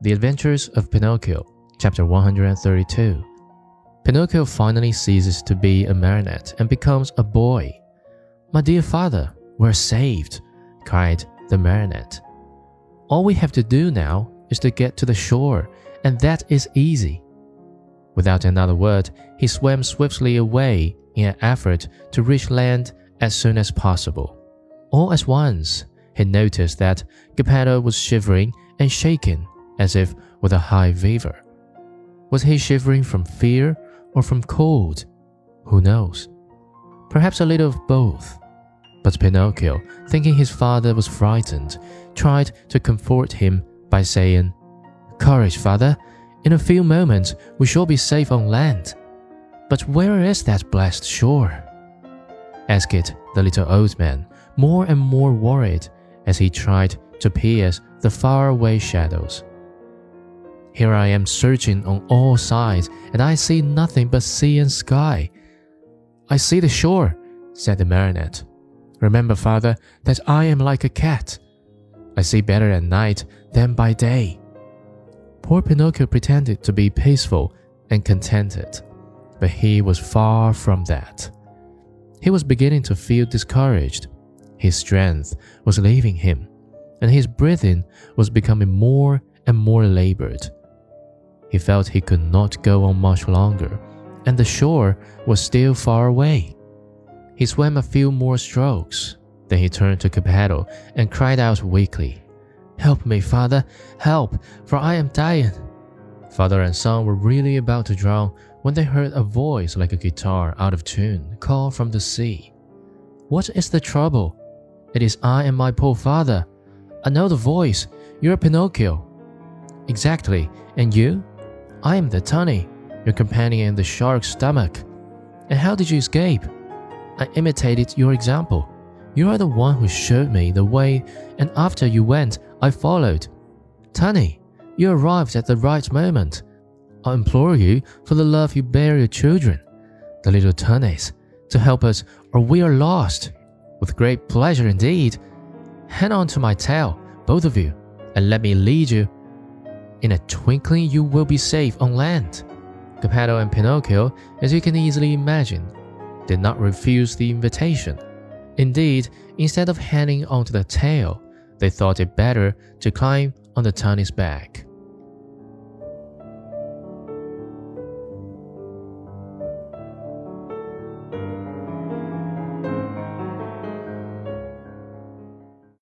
The Adventures of Pinocchio, Chapter 132. Pinocchio finally ceases to be a marionette and becomes a boy. My dear father, we're saved, cried the marionette. All we have to do now is to get to the shore, and that is easy. Without another word, he swam swiftly away in an effort to reach land as soon as possible. All at once, he noticed that Geppetto was shivering and shaking as if with a high fever. Was he shivering from fear or from cold? Who knows? Perhaps a little of both. But Pinocchio, thinking his father was frightened, tried to comfort him by saying, Courage, father. In a few moments we shall be safe on land. But where is that blessed shore? asked the little old man, more and more worried as he tried to pierce the faraway shadows. Here I am searching on all sides, and I see nothing but sea and sky. I see the shore, said the marionette. Remember, father, that I am like a cat. I see better at night than by day. Poor Pinocchio pretended to be peaceful and contented, but he was far from that. He was beginning to feel discouraged. His strength was leaving him, and his breathing was becoming more and more labored. He felt he could not go on much longer, and the shore was still far away. He swam a few more strokes. Then he turned to Geppetto and cried out weakly, Help me, father, help, for I am dying. Father and son were really about to drown when they heard a voice like a guitar out of tune call from the sea. What is the trouble? It is I and my poor father. I know the voice. You're Pinocchio. Exactly. And you? I am the tunny, your companion in the shark's stomach. And how did you escape? I imitated your example. You are the one who showed me the way, and after you went, I followed. Tunny, you arrived at the right moment. I implore you, for the love you bear your children, the little tunnies, to help us, or we are lost. With great pleasure indeed. Hang on to my tail, both of you, and let me lead you in a twinkling, you will be safe on land. Geppetto and Pinocchio, as you can easily imagine, did not refuse the invitation. Indeed, instead of hanging onto the tail, they thought it better to climb on the tunny's back.